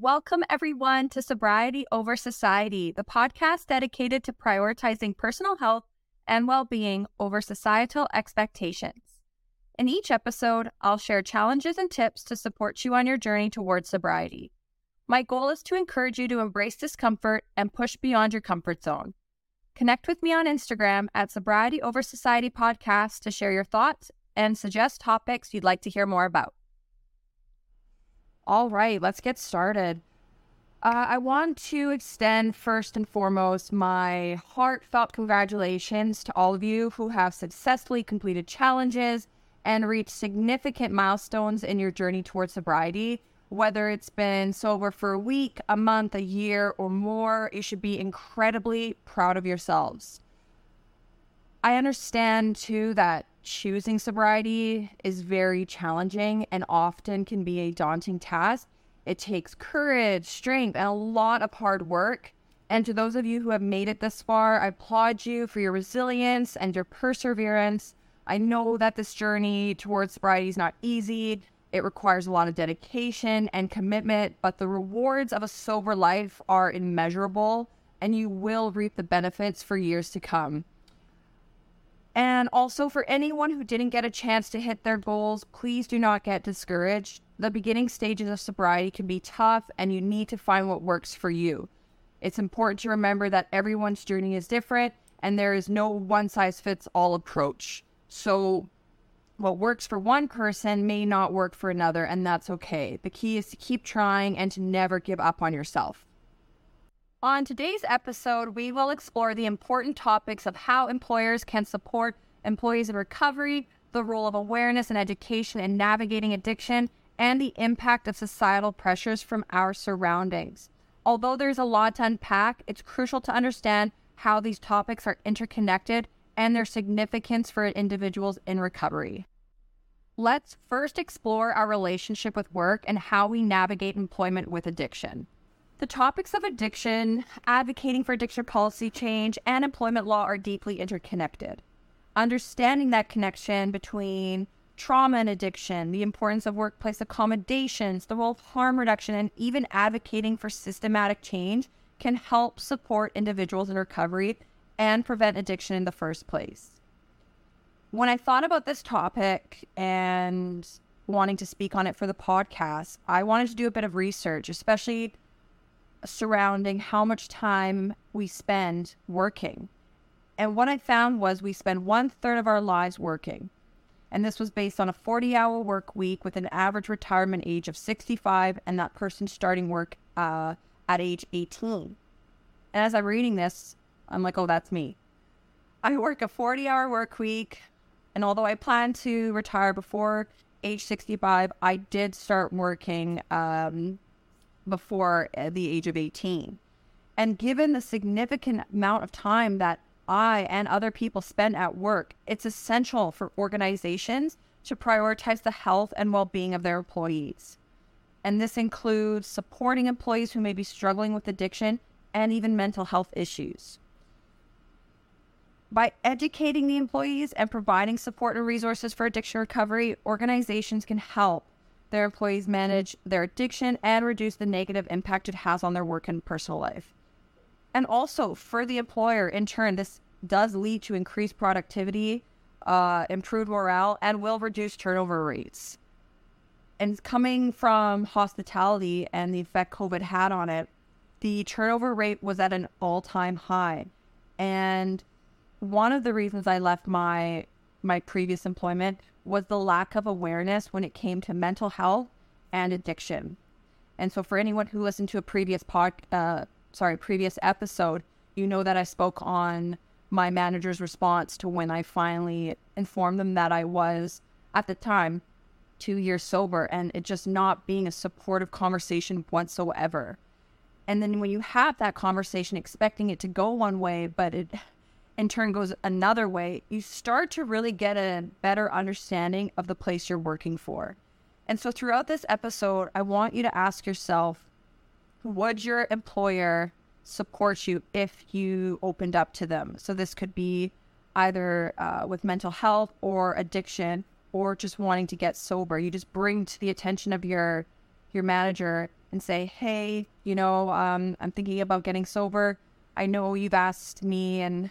Welcome, everyone, to Sobriety Over Society, the podcast dedicated to prioritizing personal health and well being over societal expectations. In each episode, I'll share challenges and tips to support you on your journey towards sobriety. My goal is to encourage you to embrace discomfort and push beyond your comfort zone. Connect with me on Instagram at Sobriety Over Society Podcast to share your thoughts and suggest topics you'd like to hear more about. All right, let's get started. Uh, I want to extend first and foremost my heartfelt congratulations to all of you who have successfully completed challenges and reached significant milestones in your journey towards sobriety. Whether it's been sober for a week, a month, a year, or more, you should be incredibly proud of yourselves. I understand too that choosing sobriety is very challenging and often can be a daunting task. It takes courage, strength, and a lot of hard work. And to those of you who have made it this far, I applaud you for your resilience and your perseverance. I know that this journey towards sobriety is not easy. It requires a lot of dedication and commitment, but the rewards of a sober life are immeasurable, and you will reap the benefits for years to come. And also, for anyone who didn't get a chance to hit their goals, please do not get discouraged. The beginning stages of sobriety can be tough, and you need to find what works for you. It's important to remember that everyone's journey is different, and there is no one size fits all approach. So, what works for one person may not work for another, and that's okay. The key is to keep trying and to never give up on yourself. On today's episode, we will explore the important topics of how employers can support employees in recovery, the role of awareness and education in navigating addiction, and the impact of societal pressures from our surroundings. Although there's a lot to unpack, it's crucial to understand how these topics are interconnected and their significance for individuals in recovery. Let's first explore our relationship with work and how we navigate employment with addiction. The topics of addiction, advocating for addiction policy change, and employment law are deeply interconnected. Understanding that connection between trauma and addiction, the importance of workplace accommodations, the role of harm reduction, and even advocating for systematic change can help support individuals in recovery and prevent addiction in the first place. When I thought about this topic and wanting to speak on it for the podcast, I wanted to do a bit of research, especially surrounding how much time we spend working. And what I found was we spend one third of our lives working. And this was based on a 40 hour work week with an average retirement age of 65 and that person starting work uh, at age 18. And as I'm reading this, I'm like, oh, that's me. I work a 40 hour work week. And although I plan to retire before age 65, I did start working um, before uh, the age of 18. And given the significant amount of time that I and other people spend at work, it's essential for organizations to prioritize the health and well being of their employees. And this includes supporting employees who may be struggling with addiction and even mental health issues. By educating the employees and providing support and resources for addiction recovery, organizations can help their employees manage their addiction and reduce the negative impact it has on their work and personal life. And also for the employer, in turn, this does lead to increased productivity, uh, improved morale, and will reduce turnover rates. And coming from hospitality and the effect COVID had on it, the turnover rate was at an all time high. And one of the reasons I left my my previous employment was the lack of awareness when it came to mental health and addiction. And so, for anyone who listened to a previous pod, uh, sorry, previous episode, you know that I spoke on my manager's response to when I finally informed them that I was at the time two years sober, and it just not being a supportive conversation whatsoever. And then when you have that conversation, expecting it to go one way, but it in turn goes another way, you start to really get a better understanding of the place you're working for. And so throughout this episode, I want you to ask yourself would your employer support you if you opened up to them? So this could be either uh, with mental health or addiction or just wanting to get sober. You just bring to the attention of your your manager and say, hey, you know, um, I'm thinking about getting sober. I know you've asked me and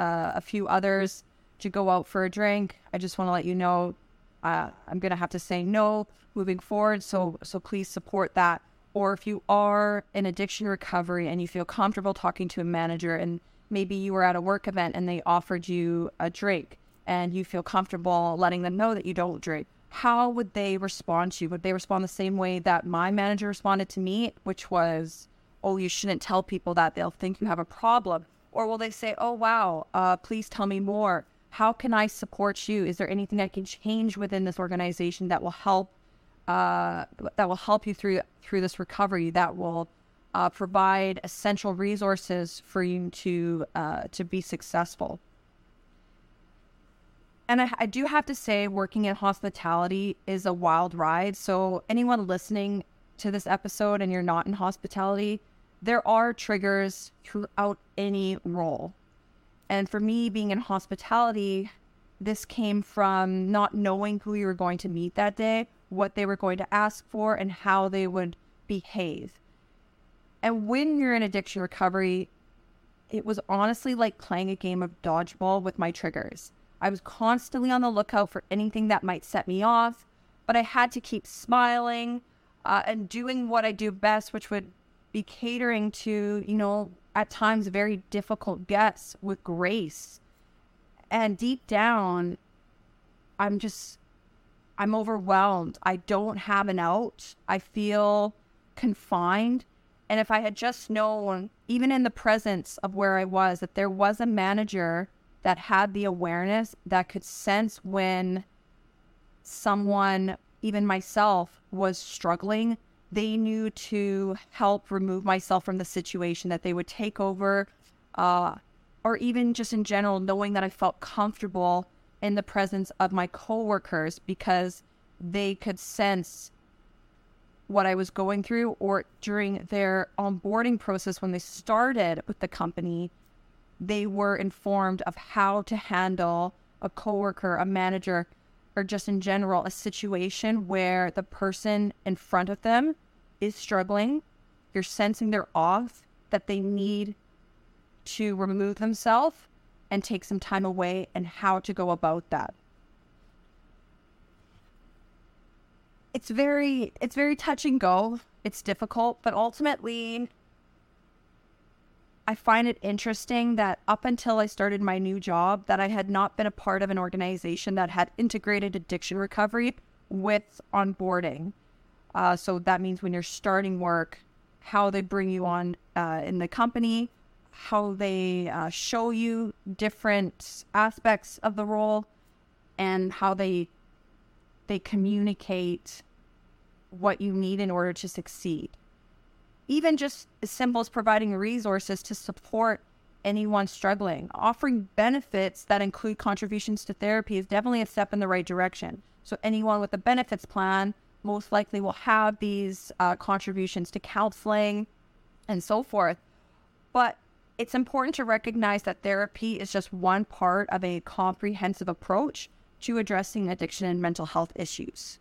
uh, a few others to go out for a drink. I just want to let you know uh, I'm going to have to say no moving forward. So, so please support that. Or if you are in addiction recovery and you feel comfortable talking to a manager and maybe you were at a work event and they offered you a drink and you feel comfortable letting them know that you don't drink, how would they respond to you? Would they respond the same way that my manager responded to me, which was, oh, you shouldn't tell people that they'll think you have a problem? Or will they say, oh, wow, uh, please tell me more? How can I support you? Is there anything I can change within this organization that will help uh, that will help you through through this recovery? That will uh, provide essential resources for you to uh, to be successful. And I, I do have to say, working in hospitality is a wild ride. So anyone listening to this episode and you're not in hospitality, there are triggers throughout any role. And for me, being in hospitality, this came from not knowing who you were going to meet that day, what they were going to ask for, and how they would behave. And when you're in addiction recovery, it was honestly like playing a game of dodgeball with my triggers. I was constantly on the lookout for anything that might set me off, but I had to keep smiling uh, and doing what I do best, which would be catering to, you know, at times very difficult guests with grace. And deep down, I'm just, I'm overwhelmed. I don't have an out. I feel confined. And if I had just known, even in the presence of where I was, that there was a manager that had the awareness that could sense when someone, even myself, was struggling they knew to help remove myself from the situation, that they would take over, uh, or even just in general, knowing that I felt comfortable in the presence of my coworkers because they could sense what I was going through, or during their onboarding process when they started with the company, they were informed of how to handle a coworker, a manager or just in general, a situation where the person in front of them is struggling, you're sensing they're off, that they need to remove themselves and take some time away, and how to go about that. It's very it's very touch and go. It's difficult, but ultimately I find it interesting that up until I started my new job, that I had not been a part of an organization that had integrated addiction recovery with onboarding. Uh, so that means when you're starting work, how they bring you on uh, in the company, how they uh, show you different aspects of the role, and how they they communicate what you need in order to succeed even just as simple as providing resources to support anyone struggling. Offering benefits that include contributions to therapy is definitely a step in the right direction. So, anyone with a benefits plan most likely will have these uh, contributions to counseling and so forth. But it's important to recognize that therapy is just one part of a comprehensive approach to addressing addiction and mental health issues.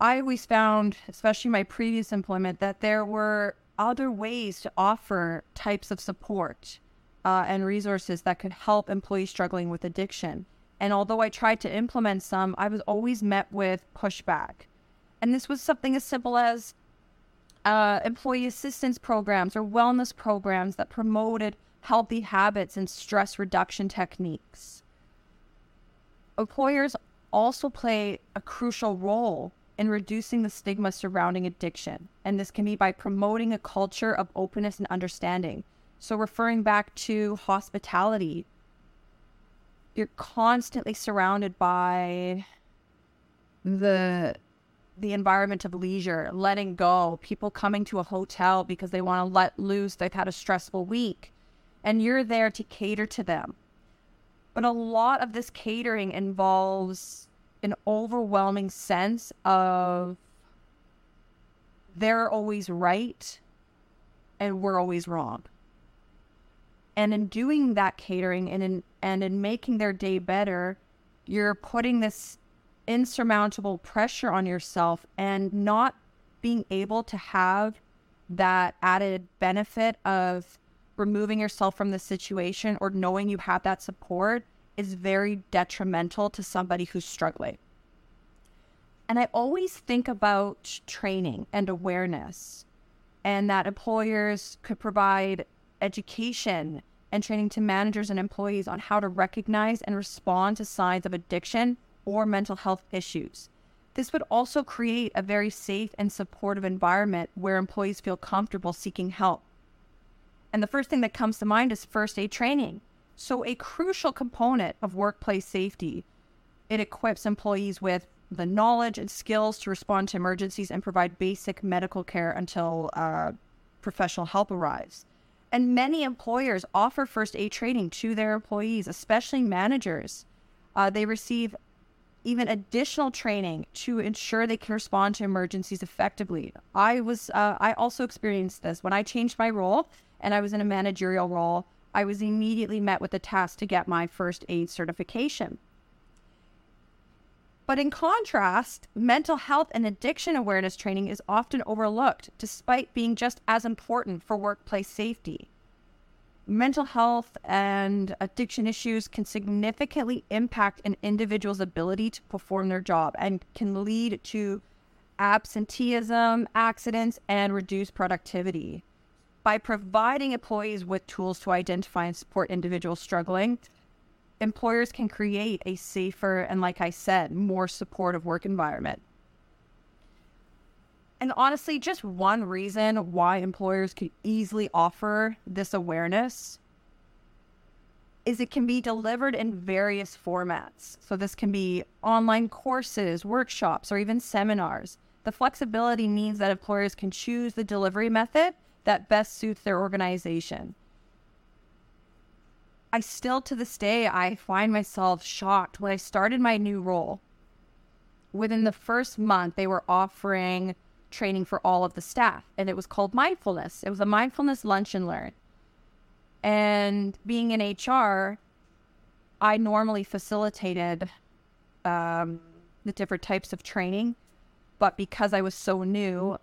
I always found, especially my previous employment, that there were other ways to offer types of support uh, and resources that could help employees struggling with addiction. And although I tried to implement some, I was always met with pushback. And this was something as simple as uh, employee assistance programs or wellness programs that promoted healthy habits and stress reduction techniques. Employers also play a crucial role in reducing the stigma surrounding addiction. And this can be by promoting a culture of openness and understanding. So, referring back to hospitality, you're constantly surrounded by the the environment of leisure, letting go, people coming to a hotel because they want to let loose, they've had a stressful week, and you're there to cater to them. But a lot of this catering involves an overwhelming sense of they're always right and we're always wrong. And in doing that catering and in and in making their day better, you're putting this insurmountable pressure on yourself and not being able to have that added benefit of removing yourself from the situation or knowing you have that support is very detrimental to somebody who's struggling. And I always think about training and awareness, and that employers could provide education and training to managers and employees on how to recognize and respond to signs of addiction or mental health issues. This would also create a very safe and supportive environment where employees feel comfortable seeking help. And the first thing that comes to mind is first aid training. So, a crucial component of workplace safety, it equips employees with the knowledge and skills to respond to emergencies and provide basic medical care until uh, professional help arrives. And many employers offer first aid training to their employees, especially managers. Uh, they receive even additional training to ensure they can respond to emergencies effectively. I was, uh, I also experienced this when I changed my role and I was in a managerial role. I was immediately met with the task to get my first aid certification. But in contrast, mental health and addiction awareness training is often overlooked, despite being just as important for workplace safety. Mental health and addiction issues can significantly impact an individual's ability to perform their job and can lead to absenteeism, accidents, and reduced productivity by providing employees with tools to identify and support individuals struggling, employers can create a safer and, like I said, more supportive work environment. And honestly, just one reason why employers could easily offer this awareness is it can be delivered in various formats. So, this can be online courses, workshops, or even seminars. The flexibility means that employers can choose the delivery method that best suits their organization. I still to this day I find myself shocked when I started my new role. Within the first month they were offering training for all of the staff and it was called mindfulness. It was a mindfulness lunch and learn. And being in HR, I normally facilitated um, the different types of training, but because I was so new,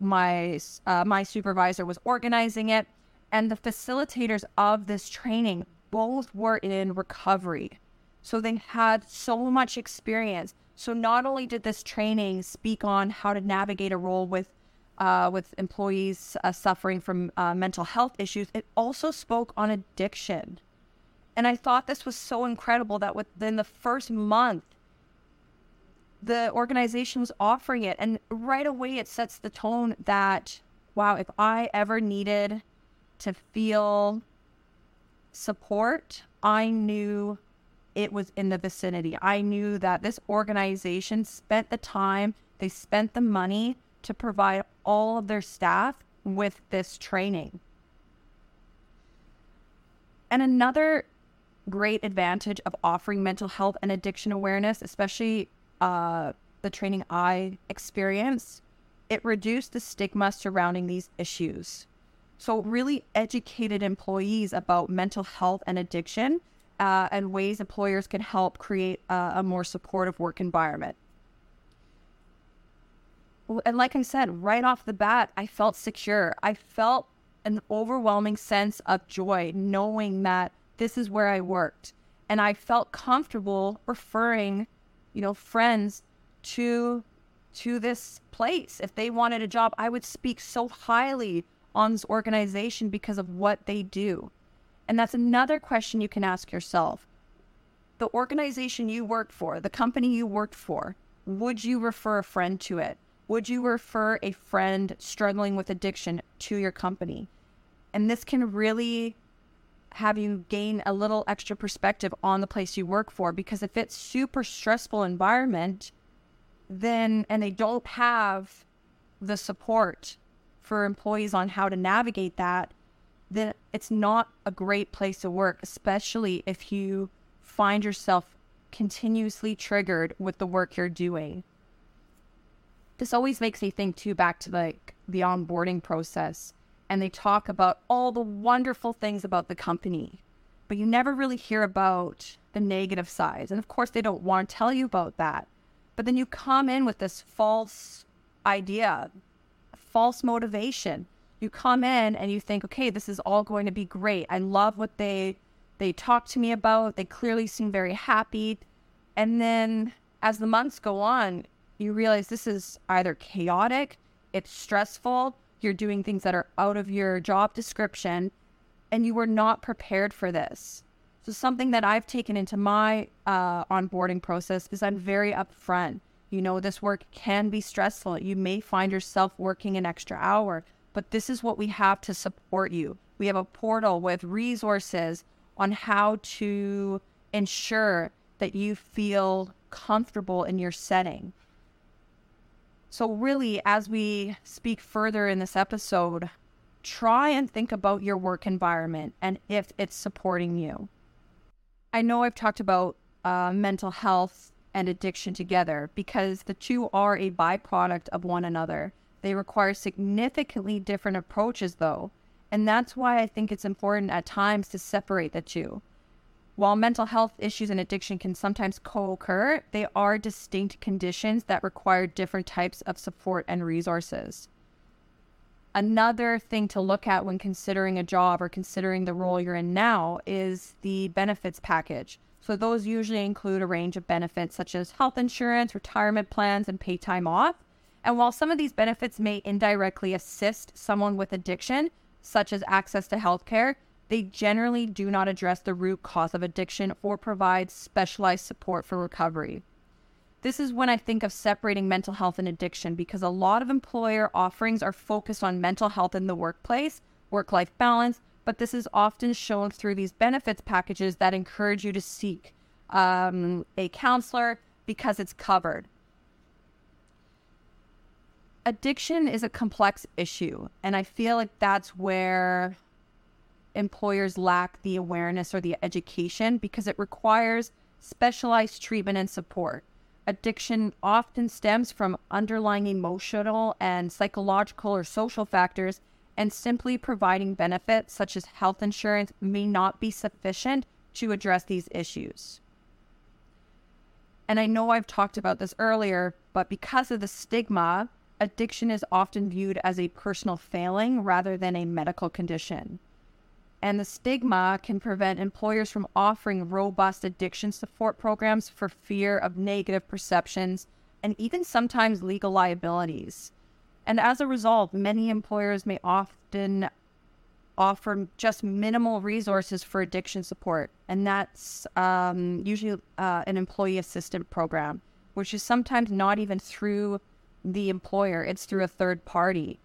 my uh, my supervisor was organizing it and the facilitators of this training both were in recovery. So they had so much experience. So not only did this training speak on how to navigate a role with uh, with employees uh, suffering from uh, mental health issues it also spoke on addiction. And i thought this was so incredible that within the first month the organization was offering it. And right away, it sets the tone that, wow, if I ever needed to feel support, I knew it was in the vicinity. I knew that this organization spent the time, they spent the money to provide all of their staff with this training. And another great advantage of offering mental health and addiction awareness, especially uh, the training I experienced, it reduced the stigma surrounding these issues. So, really educated employees about mental health and addiction uh, and ways employers can help create a, a more supportive work environment. And like I said, right off the bat, I felt secure. I felt an overwhelming sense of joy knowing that this is where I worked. And I felt comfortable referring you know, friends to to this place. If they wanted a job, I would speak so highly on this organization because of what they do. And that's another question you can ask yourself. The organization you work for, the company you worked for, would you refer a friend to it? Would you refer a friend struggling with addiction to your company? And this can really have you gain a little extra perspective on the place you work for? Because if it's super stressful environment then and they don't have the support for employees on how to navigate that then it's not a great place to work especially if you find yourself continuously triggered with the work you're doing. This always makes me think too back to like the onboarding process and they talk about all the wonderful things about the company, but you never really hear about the negative sides. And of course, they don't want to tell you about that. But then you come in with this false idea, false motivation. You come in and you think, okay, this is all going to be great. I love what they they talk to me about. They clearly seem very happy. And then as the months go on, you realize this is either chaotic, it's stressful, you're doing things that are out of your job description, and you were not prepared for this. So, something that I've taken into my uh, onboarding process is I'm very upfront. You know, this work can be stressful. You may find yourself working an extra hour, but this is what we have to support you. We have a portal with resources on how to ensure that you feel comfortable in your setting. So, really, as we speak further in this episode, try and think about your work environment and if it's supporting you. I know I've talked about uh, mental health and addiction together because the two are a byproduct of one another. They require significantly different approaches, though. And that's why I think it's important at times to separate the two. While mental health issues and addiction can sometimes co occur, they are distinct conditions that require different types of support and resources. Another thing to look at when considering a job or considering the role you're in now is the benefits package. So, those usually include a range of benefits such as health insurance, retirement plans, and pay time off. And while some of these benefits may indirectly assist someone with addiction, such as access to healthcare, they generally do not address the root cause of addiction or provide specialized support for recovery. This is when I think of separating mental health and addiction because a lot of employer offerings are focused on mental health in the workplace, work life balance, but this is often shown through these benefits packages that encourage you to seek um, a counselor because it's covered. Addiction is a complex issue, and I feel like that's where employers lack the awareness or the education because it requires specialized treatment and support. Addiction often stems from underlying emotional and psychological or social factors, and simply providing benefits such as health insurance may not be sufficient to address these issues. And I know I've talked about this earlier, but because of the stigma, addiction is often viewed as a personal failing rather than a medical condition and the stigma can prevent employers from offering robust addiction support programs for fear of negative perceptions and even sometimes legal liabilities. And as a result, many employers may often offer just minimal resources for addiction support, and that's um, usually uh, an employee assistant program, which is sometimes not even through the employer, it's through a third party.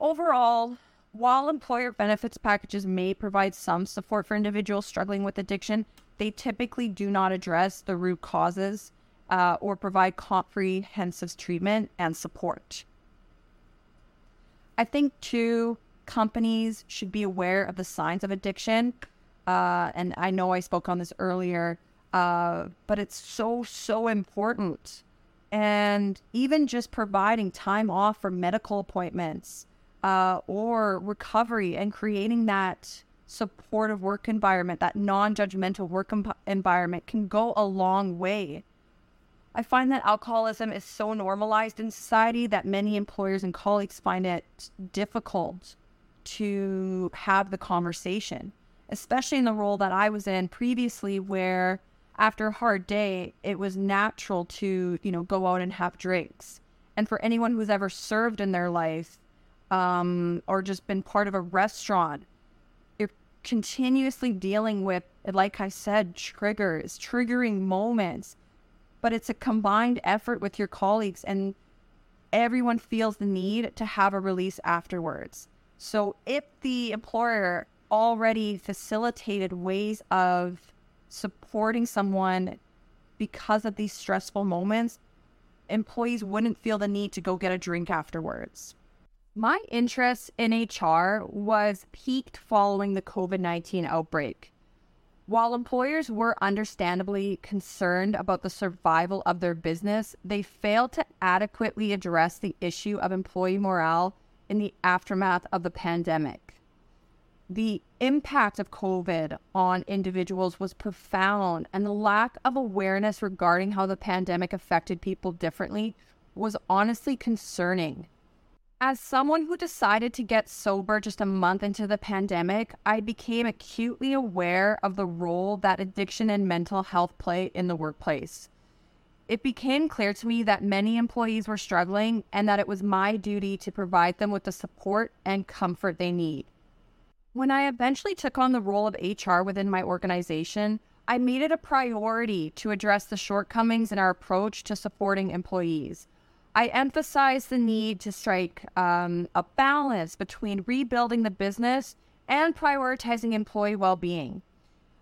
Overall, while employer benefits packages may provide some support for individuals struggling with addiction, they typically do not address the root causes uh, or provide comprehensive treatment and support. I think, too, companies should be aware of the signs of addiction. Uh, and I know I spoke on this earlier, uh, but it's so, so important. And even just providing time off for medical appointments, uh, or recovery and creating that supportive work environment, that non judgmental work imp- environment can go a long way. I find that alcoholism is so normalized in society that many employers and colleagues find it difficult to have the conversation, especially in the role that I was in previously, where after a hard day, it was natural to, you know, go out and have drinks. And for anyone who's ever served in their life, um, or just been part of a restaurant, you're continuously dealing with, like I said, triggers, triggering moments. But it's a combined effort with your colleagues, and everyone feels the need to have a release afterwards. So if the employer already facilitated ways of supporting someone because of these stressful moments, employees wouldn't feel the need to go get a drink afterwards. My interest in HR was piqued following the COVID 19 outbreak. While employers were understandably concerned about the survival of their business, they failed to adequately address the issue of employee morale in the aftermath of the pandemic. The impact of COVID on individuals was profound, and the lack of awareness regarding how the pandemic affected people differently was honestly concerning. As someone who decided to get sober just a month into the pandemic, I became acutely aware of the role that addiction and mental health play in the workplace. It became clear to me that many employees were struggling and that it was my duty to provide them with the support and comfort they need. When I eventually took on the role of HR within my organization, I made it a priority to address the shortcomings in our approach to supporting employees. I emphasized the need to strike um, a balance between rebuilding the business and prioritizing employee well being.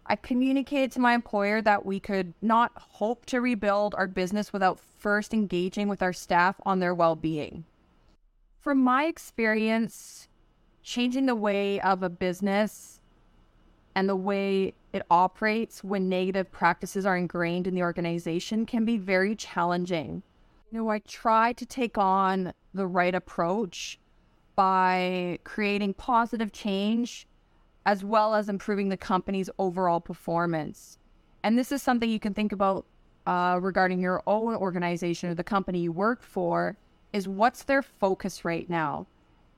I communicated to my employer that we could not hope to rebuild our business without first engaging with our staff on their well being. From my experience, changing the way of a business and the way it operates when negative practices are ingrained in the organization can be very challenging. You know, I try to take on the right approach by creating positive change as well as improving the company's overall performance. And this is something you can think about uh, regarding your own organization or the company you work for is what's their focus right now?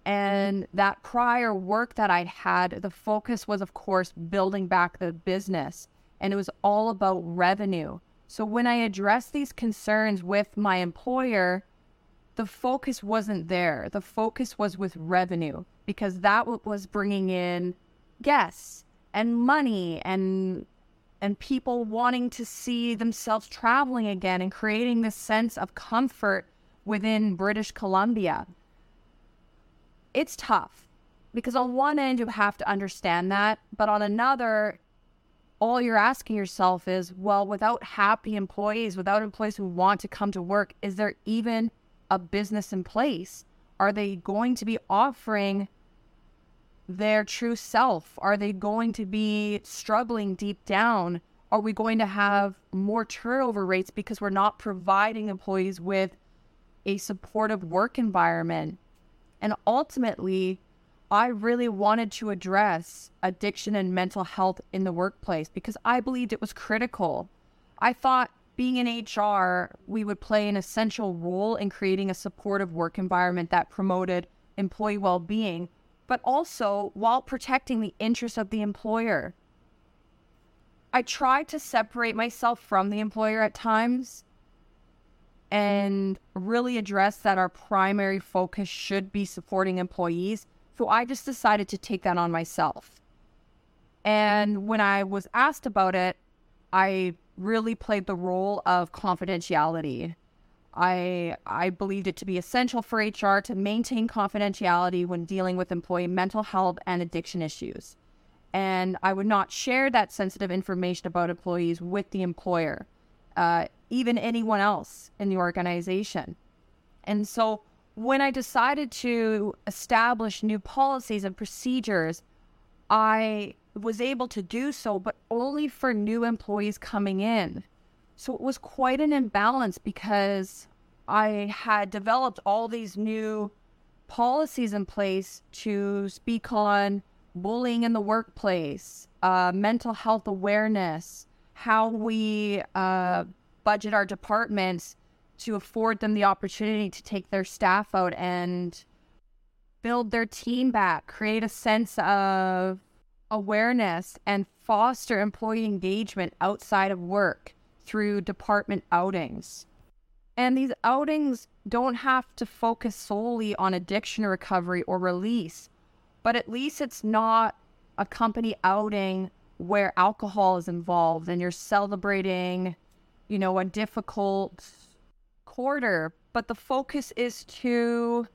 And that prior work that I'd had, the focus was, of course, building back the business. And it was all about revenue. So when I addressed these concerns with my employer, the focus wasn't there. The focus was with revenue because that was bringing in guests and money and and people wanting to see themselves traveling again and creating this sense of comfort within British Columbia it's tough because on one end you have to understand that, but on another, all you're asking yourself is, well, without happy employees, without employees who want to come to work, is there even a business in place? Are they going to be offering their true self? Are they going to be struggling deep down? Are we going to have more turnover rates because we're not providing employees with a supportive work environment? And ultimately, I really wanted to address addiction and mental health in the workplace because I believed it was critical. I thought being in HR, we would play an essential role in creating a supportive work environment that promoted employee well being, but also while protecting the interests of the employer. I tried to separate myself from the employer at times and really address that our primary focus should be supporting employees. So I just decided to take that on myself. And when I was asked about it, I really played the role of confidentiality. I I believed it to be essential for HR to maintain confidentiality when dealing with employee mental health and addiction issues. And I would not share that sensitive information about employees with the employer uh, even anyone else in the organization. And so when I decided to establish new policies and procedures, I was able to do so, but only for new employees coming in. So it was quite an imbalance because I had developed all these new policies in place to speak on bullying in the workplace, uh, mental health awareness, how we uh, budget our departments to afford them the opportunity to take their staff out and build their team back, create a sense of awareness, and foster employee engagement outside of work through department outings. And these outings don't have to focus solely on addiction recovery or release, but at least it's not a company outing where alcohol is involved and you're celebrating, you know, a difficult but the focus is to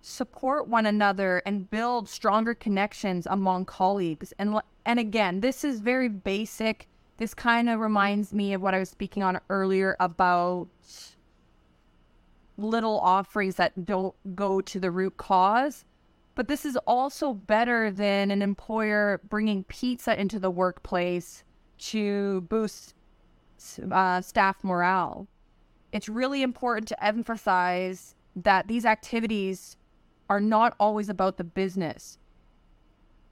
support one another and build stronger connections among colleagues. And and again, this is very basic. This kind of reminds me of what I was speaking on earlier about little offerings that don't go to the root cause. But this is also better than an employer bringing pizza into the workplace to boost uh, staff morale. It's really important to emphasize that these activities are not always about the business,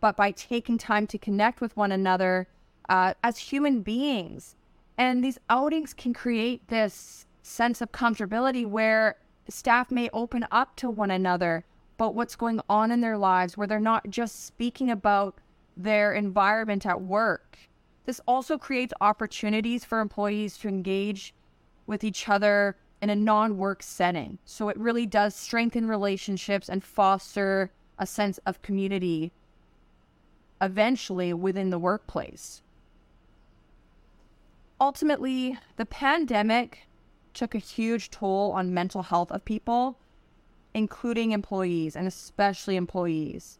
but by taking time to connect with one another uh, as human beings. And these outings can create this sense of comfortability where staff may open up to one another about what's going on in their lives, where they're not just speaking about their environment at work. This also creates opportunities for employees to engage with each other in a non work setting. So it really does strengthen relationships and foster a sense of community eventually within the workplace. Ultimately, the pandemic took a huge toll on mental health of people, including employees and especially employees.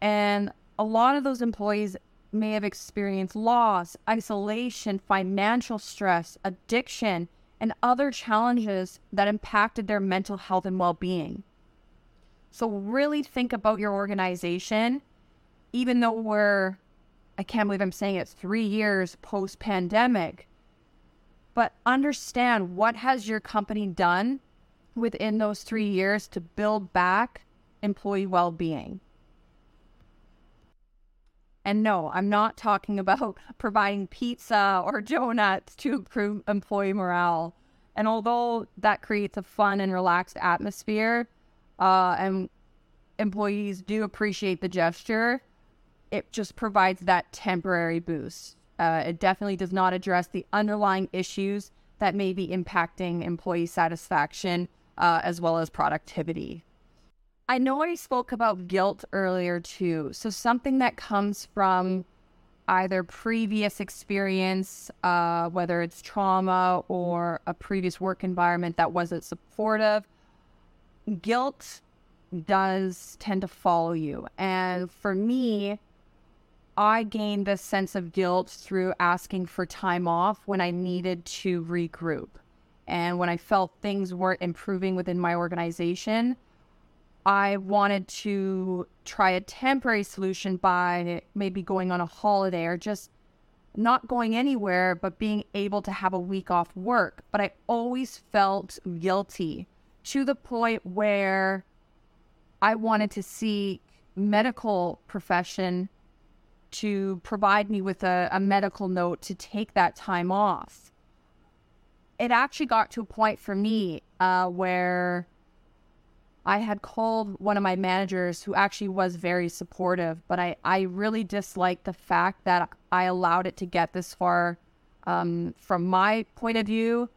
And a lot of those employees may have experienced loss, isolation, financial stress, addiction, and other challenges that impacted their mental health and well being. So, really think about your organization, even though we're, I can't believe I'm saying it, three years post pandemic but understand what has your company done within those three years to build back employee well-being and no i'm not talking about providing pizza or donuts to improve employee morale and although that creates a fun and relaxed atmosphere uh, and employees do appreciate the gesture it just provides that temporary boost uh, it definitely does not address the underlying issues that may be impacting employee satisfaction uh, as well as productivity. I know I spoke about guilt earlier too. So, something that comes from either previous experience, uh, whether it's trauma or a previous work environment that wasn't supportive, guilt does tend to follow you. And for me, I gained this sense of guilt through asking for time off when I needed to regroup. And when I felt things weren't improving within my organization, I wanted to try a temporary solution by maybe going on a holiday or just not going anywhere, but being able to have a week off work. But I always felt guilty to the point where I wanted to seek medical profession to provide me with a, a medical note to take that time off. It actually got to a point for me uh, where I had called one of my managers who actually was very supportive, but I, I really disliked the fact that I allowed it to get this far um, from my point of view,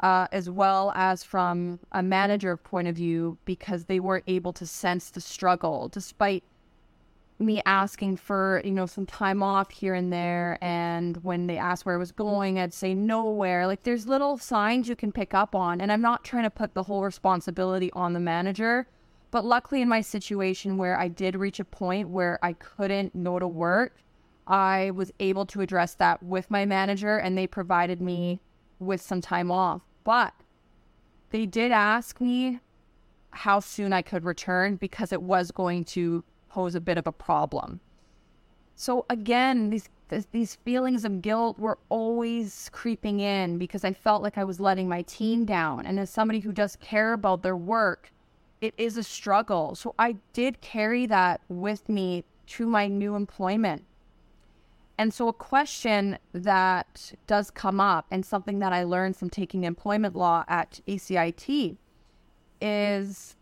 uh, as well as from a manager point of view, because they weren't able to sense the struggle despite me asking for, you know, some time off here and there. And when they asked where I was going, I'd say nowhere. Like there's little signs you can pick up on. And I'm not trying to put the whole responsibility on the manager. But luckily, in my situation where I did reach a point where I couldn't go to work, I was able to address that with my manager and they provided me with some time off. But they did ask me how soon I could return because it was going to pose a bit of a problem. So again, these these feelings of guilt were always creeping in because I felt like I was letting my team down. And as somebody who does care about their work, it is a struggle. So I did carry that with me to my new employment. And so a question that does come up and something that I learned from taking employment law at ACIT is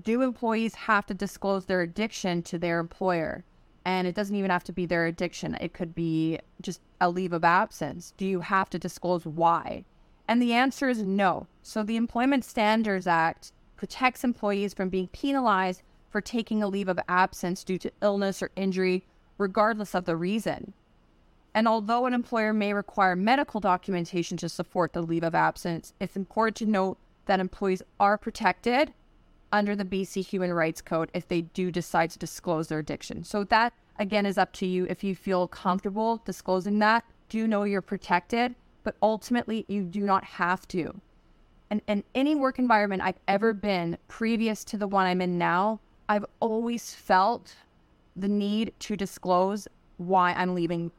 do employees have to disclose their addiction to their employer? And it doesn't even have to be their addiction, it could be just a leave of absence. Do you have to disclose why? And the answer is no. So the Employment Standards Act protects employees from being penalized for taking a leave of absence due to illness or injury, regardless of the reason. And although an employer may require medical documentation to support the leave of absence, it's important to note that employees are protected under the BC Human Rights Code if they do decide to disclose their addiction. So that again is up to you if you feel comfortable disclosing that. Do know you're protected, but ultimately you do not have to. And in any work environment I've ever been previous to the one I'm in now, I've always felt the need to disclose why I'm leaving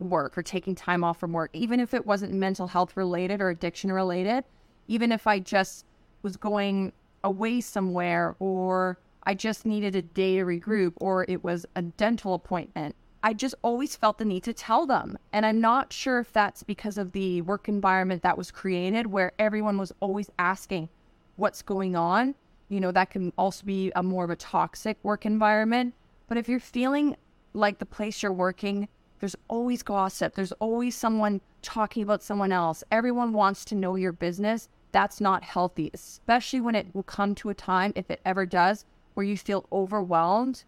work or taking time off from work, even if it wasn't mental health related or addiction related, even if I just was going away somewhere or I just needed a day to regroup or it was a dental appointment. I just always felt the need to tell them. And I'm not sure if that's because of the work environment that was created where everyone was always asking what's going on. You know, that can also be a more of a toxic work environment. But if you're feeling like the place you're working, there's always gossip, there's always someone talking about someone else. Everyone wants to know your business. That's not healthy, especially when it will come to a time, if it ever does, where you feel overwhelmed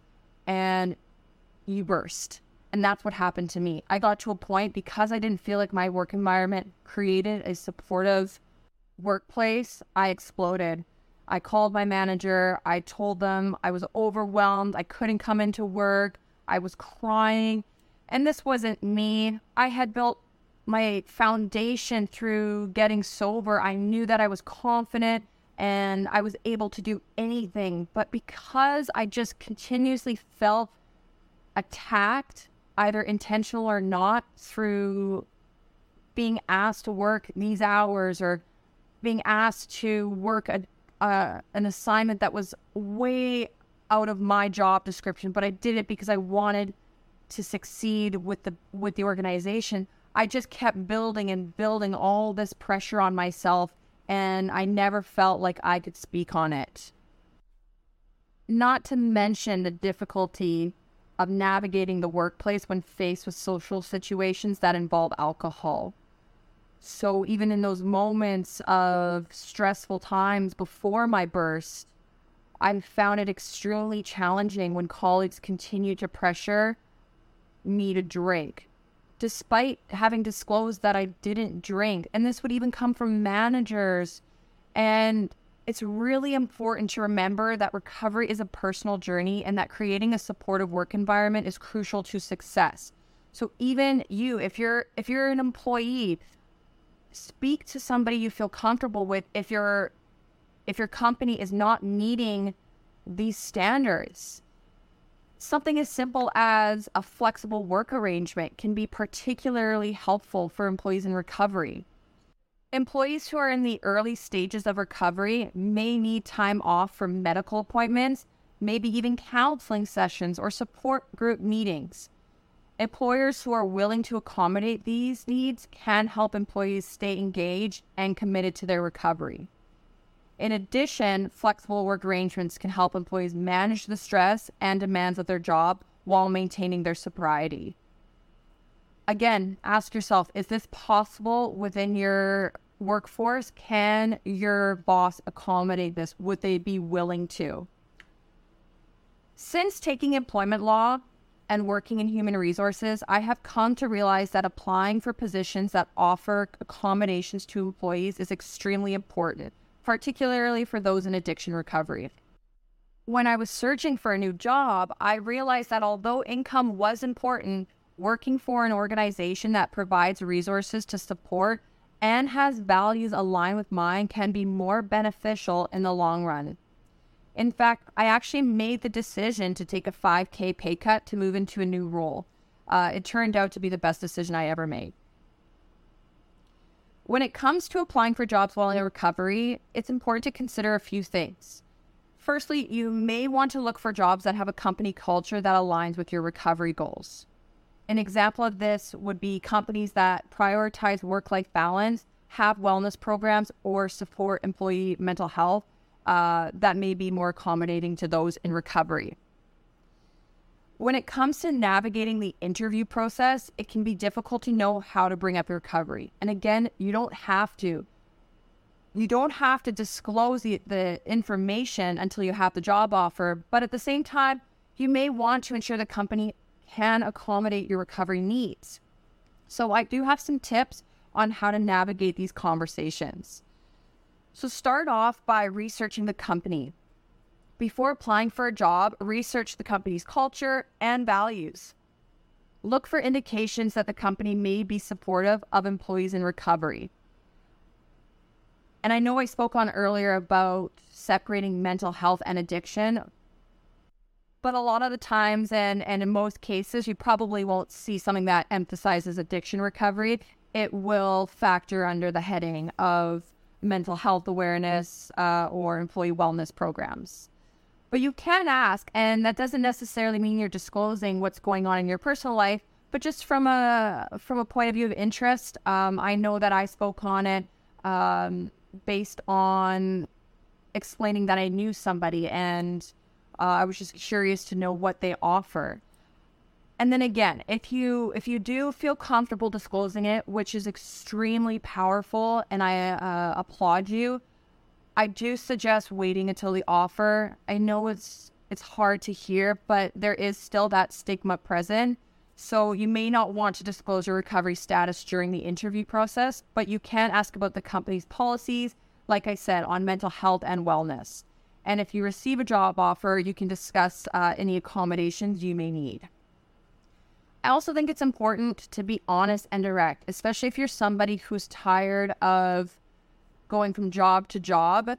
and you burst. And that's what happened to me. I got to a point because I didn't feel like my work environment created a supportive workplace, I exploded. I called my manager. I told them I was overwhelmed. I couldn't come into work. I was crying. And this wasn't me. I had built my foundation through getting sober. I knew that I was confident and I was able to do anything. But because I just continuously felt attacked, either intentional or not, through being asked to work these hours or being asked to work a, uh, an assignment that was way out of my job description, but I did it because I wanted to succeed with the with the organization. I just kept building and building all this pressure on myself and I never felt like I could speak on it. Not to mention the difficulty of navigating the workplace when faced with social situations that involve alcohol. So, even in those moments of stressful times before my burst, I found it extremely challenging when colleagues continued to pressure me to drink, despite having disclosed that I didn't drink. And this would even come from managers. And it's really important to remember that recovery is a personal journey and that creating a supportive work environment is crucial to success. So even you, if you're if you're an employee speak to somebody you feel comfortable with if your if your company is not meeting these standards something as simple as a flexible work arrangement can be particularly helpful for employees in recovery employees who are in the early stages of recovery may need time off for medical appointments maybe even counseling sessions or support group meetings Employers who are willing to accommodate these needs can help employees stay engaged and committed to their recovery. In addition, flexible work arrangements can help employees manage the stress and demands of their job while maintaining their sobriety. Again, ask yourself is this possible within your workforce? Can your boss accommodate this? Would they be willing to? Since taking employment law, and working in human resources, I have come to realize that applying for positions that offer accommodations to employees is extremely important, particularly for those in addiction recovery. When I was searching for a new job, I realized that although income was important, working for an organization that provides resources to support and has values aligned with mine can be more beneficial in the long run. In fact, I actually made the decision to take a 5K pay cut to move into a new role. Uh, it turned out to be the best decision I ever made. When it comes to applying for jobs while in recovery, it's important to consider a few things. Firstly, you may want to look for jobs that have a company culture that aligns with your recovery goals. An example of this would be companies that prioritize work life balance, have wellness programs, or support employee mental health uh, that may be more accommodating to those in recovery. When it comes to navigating the interview process, it can be difficult to know how to bring up your recovery. And again, you don't have to. You don't have to disclose the, the information until you have the job offer, but at the same time, you may want to ensure the company can accommodate your recovery needs. So, I do have some tips on how to navigate these conversations. So start off by researching the company. Before applying for a job, research the company's culture and values. Look for indications that the company may be supportive of employees in recovery. And I know I spoke on earlier about separating mental health and addiction, but a lot of the times and, and in most cases, you probably won't see something that emphasizes addiction recovery. It will factor under the heading of mental health awareness uh, or employee wellness programs. But you can ask, and that doesn't necessarily mean you're disclosing what's going on in your personal life, but just from a from a point of view of interest. Um, I know that I spoke on it um, based on explaining that I knew somebody, and uh, I was just curious to know what they offer. And then again, if you if you do feel comfortable disclosing it, which is extremely powerful, and I uh, applaud you, I do suggest waiting until the offer. I know it's it's hard to hear, but there is still that stigma present. So you may not want to disclose your recovery status during the interview process, but you can ask about the company's policies, like I said, on mental health and wellness. And if you receive a job offer, you can discuss uh, any accommodations you may need. I also think it's important to be honest and direct, especially if you're somebody who's tired of going from job to job,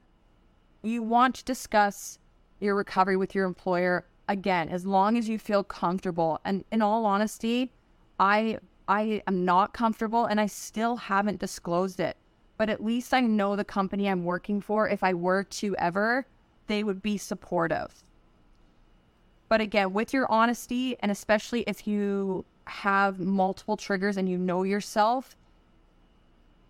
you want to discuss your recovery with your employer again as long as you feel comfortable. And in all honesty, I I am not comfortable and I still haven't disclosed it. But at least I know the company I'm working for if I were to ever, they would be supportive. But again, with your honesty and especially if you have multiple triggers and you know yourself,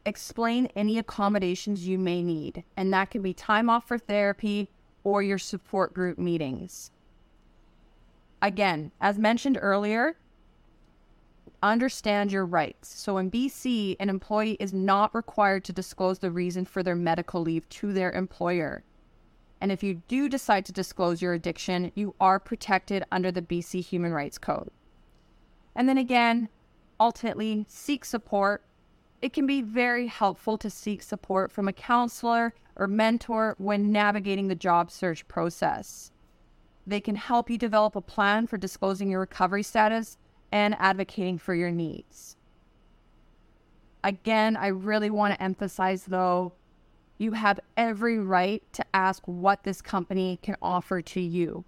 explain any accommodations you may need, and that can be time off for therapy or your support group meetings. Again, as mentioned earlier, understand your rights. So in BC, an employee is not required to disclose the reason for their medical leave to their employer. And if you do decide to disclose your addiction, you are protected under the BC Human Rights Code. And then again, ultimately, seek support it can be very helpful to seek support from a counselor or mentor when navigating the job search process. They can help you develop a plan for disclosing your recovery status and advocating for your needs. Again, I really want to emphasize though, you have every right to ask what this company can offer to you.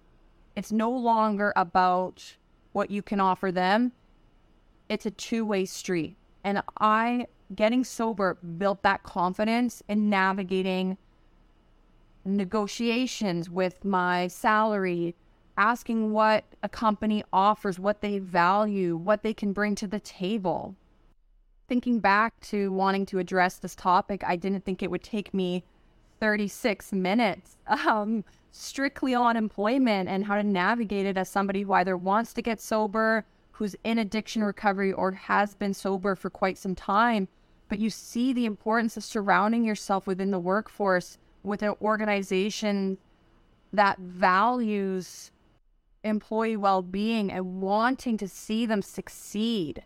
It's no longer about what you can offer them, it's a two way street. And I getting sober built that confidence in navigating negotiations with my salary, asking what a company offers, what they value, what they can bring to the table. Thinking back to wanting to address this topic, I didn't think it would take me 36 minutes um, strictly on employment and how to navigate it as somebody who either wants to get sober, who's in addiction recovery, or has been sober for quite some time but you see the importance of surrounding yourself within the workforce with an organization that values employee well-being and wanting to see them succeed.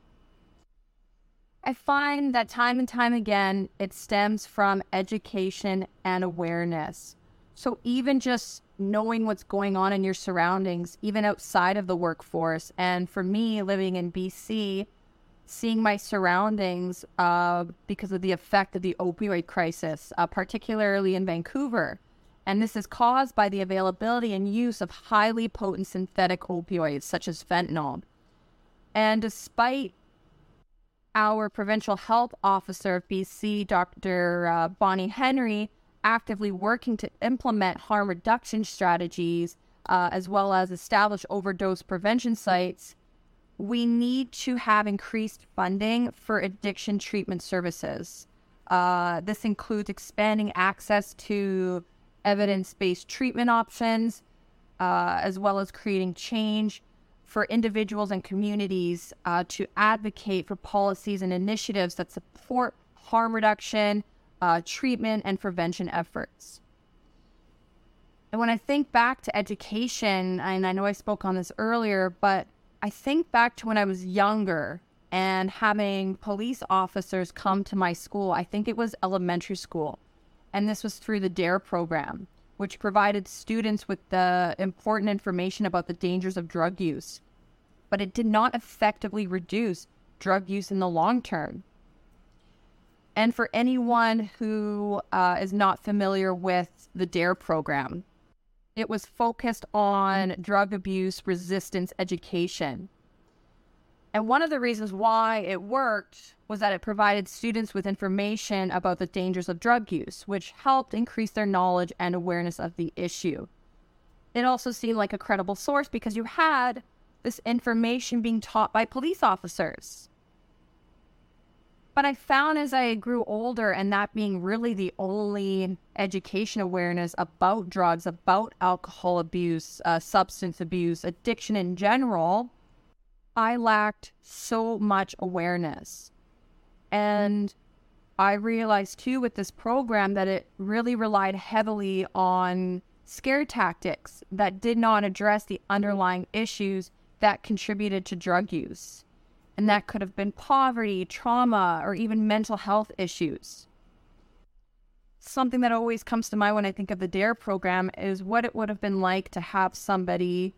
I find that time and time again, it stems from education and awareness. So, even just knowing what's going on in your surroundings, even outside of the workforce. And for me, living in BC, seeing my surroundings uh, because of the effect of the opioid crisis, uh, particularly in Vancouver. And this is caused by the availability and use of highly potent synthetic opioids such as fentanyl. And despite our provincial health officer of BC, Dr. Uh, Bonnie Henry, actively working to implement harm reduction strategies uh, as well as establish overdose prevention sites, we need to have increased funding for addiction treatment services. Uh, this includes expanding access to evidence based treatment options, uh, as well as creating change for individuals and communities uh, to advocate for policies and initiatives that support harm reduction, uh, treatment, and prevention efforts. And when I think back to education, and I know I spoke on this earlier, but I think back to when I was younger and having police officers come to my school. I think it was elementary school. And this was through the DARE program, which provided students with the important information about the dangers of drug use. But it did not effectively reduce drug use in the long term. And for anyone who uh, is not familiar with the DARE program, it was focused on mm-hmm. drug abuse resistance education. And one of the reasons why it worked was that it provided students with information about the dangers of drug use, which helped increase their knowledge and awareness of the issue. It also seemed like a credible source because you had this information being taught by police officers. But I found as I grew older, and that being really the only education awareness about drugs, about alcohol abuse, uh, substance abuse, addiction in general, I lacked so much awareness. And I realized too with this program that it really relied heavily on scare tactics that did not address the underlying issues that contributed to drug use. And that could have been poverty, trauma, or even mental health issues. Something that always comes to mind when I think of the DARE program is what it would have been like to have somebody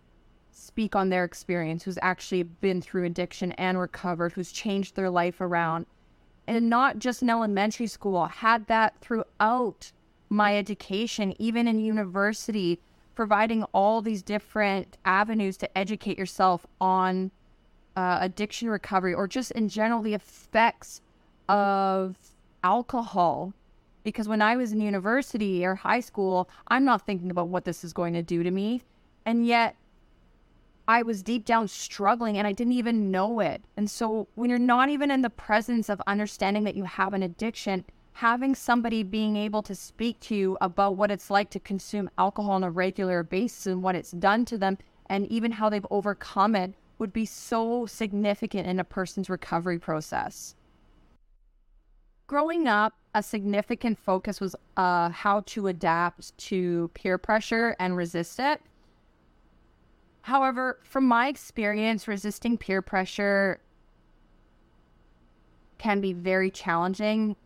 speak on their experience who's actually been through addiction and recovered, who's changed their life around. And not just in elementary school, had that throughout my education, even in university, providing all these different avenues to educate yourself on uh, addiction recovery or just in general the effects of alcohol. Because when I was in university or high school, I'm not thinking about what this is going to do to me. And yet, I was deep down struggling and I didn't even know it. And so, when you're not even in the presence of understanding that you have an addiction, having somebody being able to speak to you about what it's like to consume alcohol on a regular basis and what it's done to them and even how they've overcome it would be so significant in a person's recovery process. Growing up, a significant focus was uh, how to adapt to peer pressure and resist it. However, from my experience, resisting peer pressure can be very challenging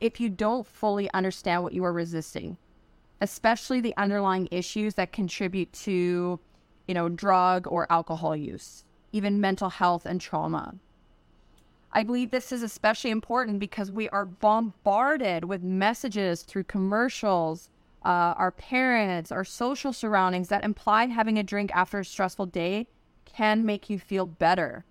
if you don't fully understand what you are resisting, especially the underlying issues that contribute to, you know, drug or alcohol use, even mental health and trauma. I believe this is especially important because we are bombarded with messages through commercials, uh, our parents, our social surroundings that imply having a drink after a stressful day can make you feel better.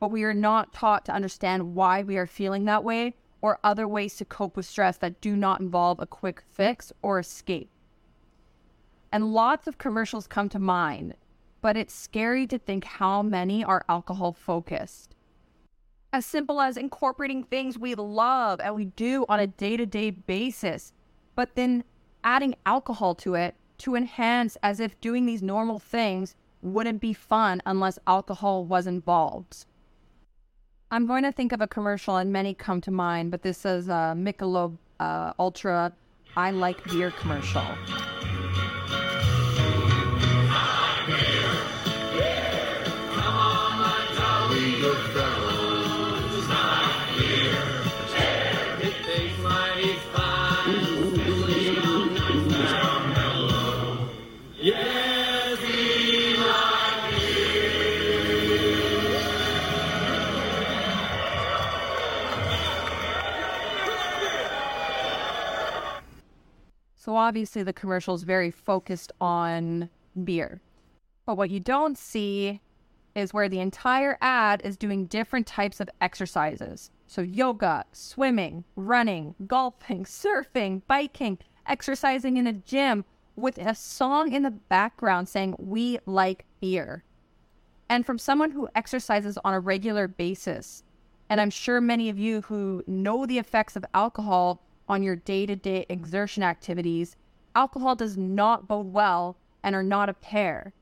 But we are not taught to understand why we are feeling that way or other ways to cope with stress that do not involve a quick fix or escape. And lots of commercials come to mind, but it's scary to think how many are alcohol focused. As simple as incorporating things we love and we do on a day to day basis, but then adding alcohol to it to enhance as if doing these normal things wouldn't be fun unless alcohol was involved. I'm going to think of a commercial and many come to mind, but this is a Michelob uh, Ultra I Like Beer commercial. So obviously the commercial is very focused on beer. But what you don't see is where the entire ad is doing different types of exercises. So yoga, swimming, running, golfing, surfing, biking, exercising in a gym with a song in the background saying we like beer. And from someone who exercises on a regular basis, and I'm sure many of you who know the effects of alcohol on your day to day exertion activities, alcohol does not bode well and are not a pair.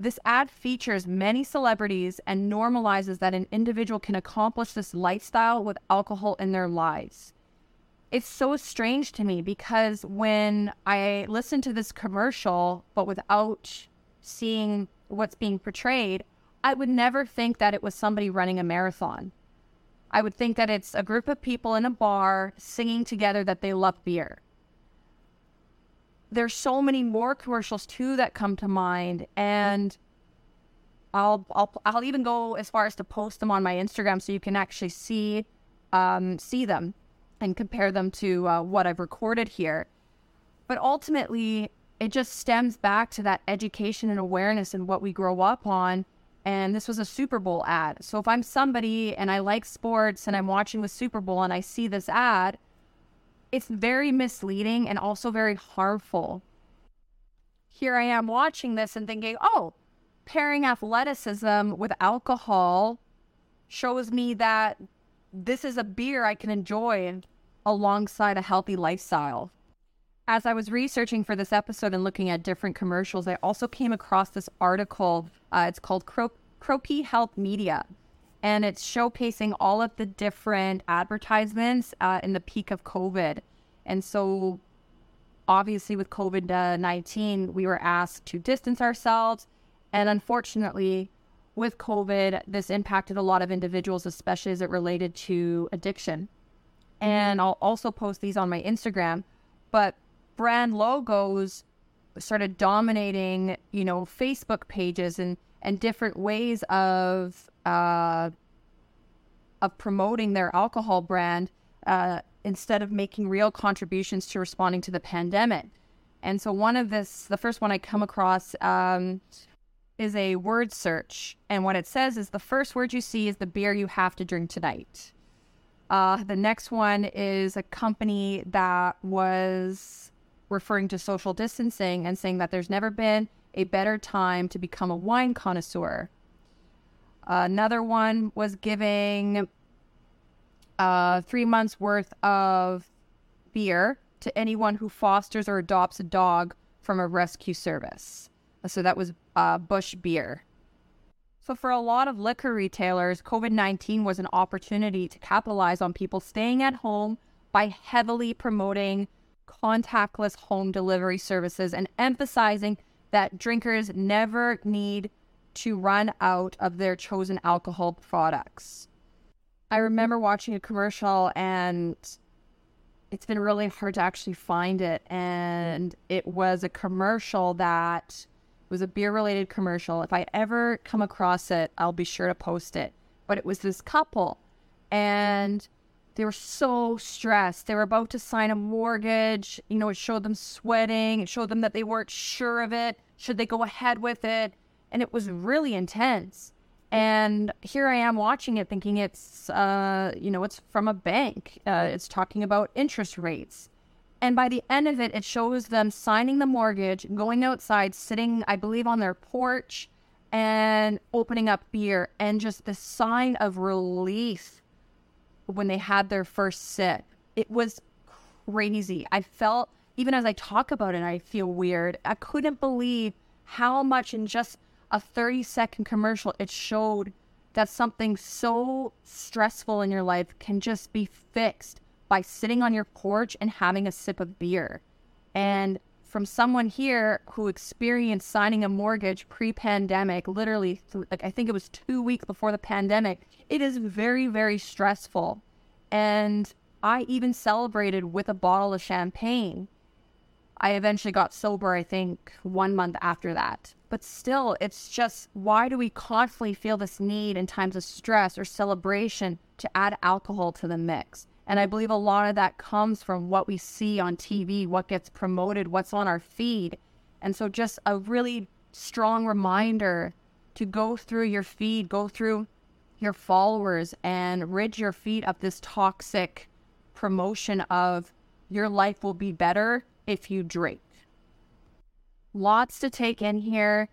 This ad features many celebrities and normalizes that an individual can accomplish this lifestyle with alcohol in their lives. It's so strange to me because when I listen to this commercial, but without seeing what's being portrayed, I would never think that it was somebody running a marathon. I would think that it's a group of people in a bar singing together that they love beer. There's so many more commercials too that come to mind, and I'll I'll I'll even go as far as to post them on my Instagram so you can actually see um, see them and compare them to uh, what I've recorded here. But ultimately, it just stems back to that education and awareness and what we grow up on and this was a Super Bowl ad. So if I'm somebody and I like sports and I'm watching the Super Bowl and I see this ad, it's very misleading and also very harmful. here I am watching this and thinking, oh, pairing athleticism with alcohol shows me that this is a beer I can enjoy alongside a healthy lifestyle. As I was researching for this episode and looking at different commercials, I also came across this article. Uh, it's called Cro- Croakey Health Media, and it's showcasing all of the different advertisements uh, in the peak of COVID. And so, obviously, with COVID 19, we were asked to distance ourselves. And unfortunately, with COVID, this impacted a lot of individuals, especially as it related to addiction. And I'll also post these on my Instagram. But brand logos started dominating, you know, Facebook pages and and different ways of uh, of promoting their alcohol brand uh, instead of making real contributions to responding to the pandemic. And so one of this, the first one I come across um, is a word search. And what it says is the first word you see is the beer you have to drink tonight. Uh, the next one is a company that was referring to social distancing and saying that there's never been a better time to become a wine connoisseur. Another one was giving uh, three months worth of beer to anyone who fosters or adopts a dog from a rescue service. So that was uh, Busch Beer. So, for a lot of liquor retailers, COVID 19 was an opportunity to capitalize on people staying at home by heavily promoting contactless home delivery services and emphasizing that drinkers never need to run out of their chosen alcohol products. I remember watching a commercial and it's been really hard to actually find it. And it was a commercial that was a beer related commercial. If I ever come across it, I'll be sure to post it. But it was this couple and they were so stressed. They were about to sign a mortgage. You know, it showed them sweating, it showed them that they weren't sure of it. Should they go ahead with it? And it was really intense. And here I am watching it, thinking it's, uh, you know, it's from a bank. Uh, it's talking about interest rates. And by the end of it, it shows them signing the mortgage, going outside, sitting, I believe, on their porch and opening up beer and just the sign of relief when they had their first sip. It was crazy. I felt, even as I talk about it, I feel weird. I couldn't believe how much in just a 30 second commercial, it showed that something so stressful in your life can just be fixed by sitting on your porch and having a sip of beer. And from someone here who experienced signing a mortgage pre-pandemic, literally, like I think it was two weeks before the pandemic, it is very, very stressful. And I even celebrated with a bottle of champagne. I eventually got sober, I think, one month after that. But still, it's just why do we constantly feel this need in times of stress or celebration to add alcohol to the mix? And I believe a lot of that comes from what we see on TV, what gets promoted, what's on our feed. And so, just a really strong reminder to go through your feed, go through your followers, and rid your feed of this toxic promotion of your life will be better if you drink. Lots to take in here.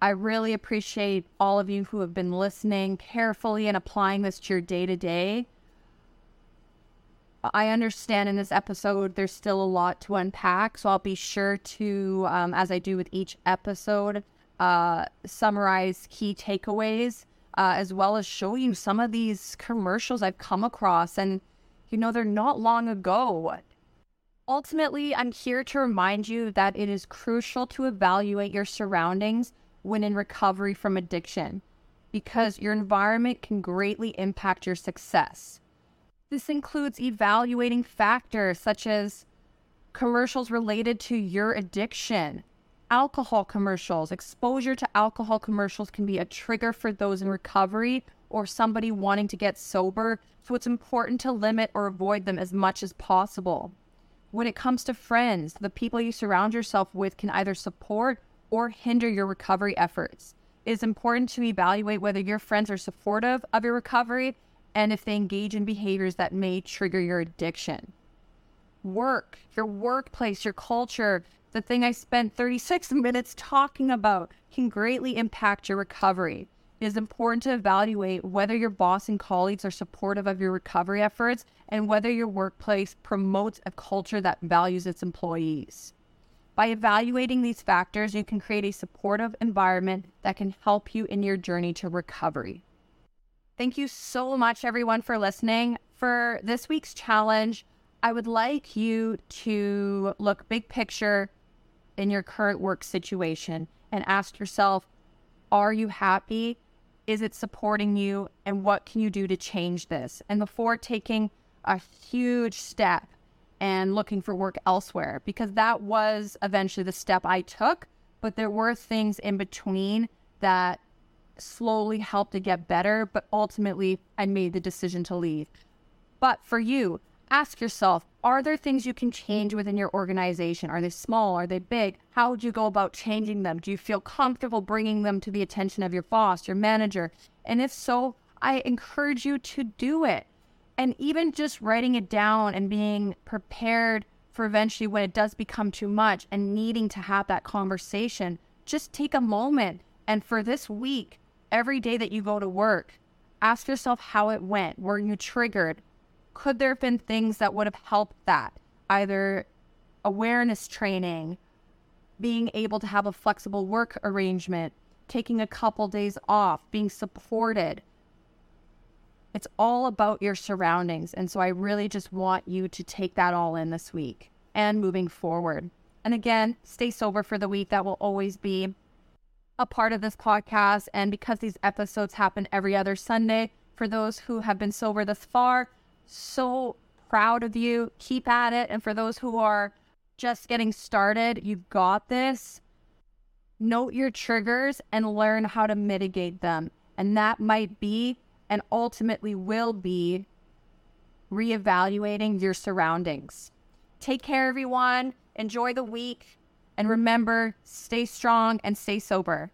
I really appreciate all of you who have been listening carefully and applying this to your day to day. I understand in this episode there's still a lot to unpack, so I'll be sure to, um, as I do with each episode, uh, summarize key takeaways uh, as well as show you some of these commercials I've come across. And, you know, they're not long ago. Ultimately, I'm here to remind you that it is crucial to evaluate your surroundings when in recovery from addiction because your environment can greatly impact your success. This includes evaluating factors such as commercials related to your addiction, alcohol commercials. Exposure to alcohol commercials can be a trigger for those in recovery or somebody wanting to get sober, so it's important to limit or avoid them as much as possible. When it comes to friends, the people you surround yourself with can either support or hinder your recovery efforts. It is important to evaluate whether your friends are supportive of your recovery and if they engage in behaviors that may trigger your addiction. Work, your workplace, your culture, the thing I spent 36 minutes talking about, can greatly impact your recovery. It is important to evaluate whether your boss and colleagues are supportive of your recovery efforts and whether your workplace promotes a culture that values its employees. By evaluating these factors, you can create a supportive environment that can help you in your journey to recovery. Thank you so much, everyone, for listening. For this week's challenge, I would like you to look big picture in your current work situation and ask yourself Are you happy? Is it supporting you? And what can you do to change this? And before taking a huge step and looking for work elsewhere, because that was eventually the step I took, but there were things in between that slowly helped to get better, but ultimately I made the decision to leave. But for you, ask yourself are there things you can change within your organization? Are they small? Are they big? How would you go about changing them? Do you feel comfortable bringing them to the attention of your boss, your manager? And if so, I encourage you to do it. And even just writing it down and being prepared for eventually when it does become too much and needing to have that conversation, just take a moment. And for this week, every day that you go to work, ask yourself how it went. Were you triggered? Could there have been things that would have helped that? Either awareness training, being able to have a flexible work arrangement, taking a couple days off, being supported. It's all about your surroundings. And so I really just want you to take that all in this week and moving forward. And again, stay sober for the week. That will always be a part of this podcast. And because these episodes happen every other Sunday, for those who have been sober thus far, so proud of you. Keep at it. And for those who are just getting started, you've got this. Note your triggers and learn how to mitigate them. And that might be and ultimately will be reevaluating your surroundings. Take care, everyone. Enjoy the week. And remember, stay strong and stay sober.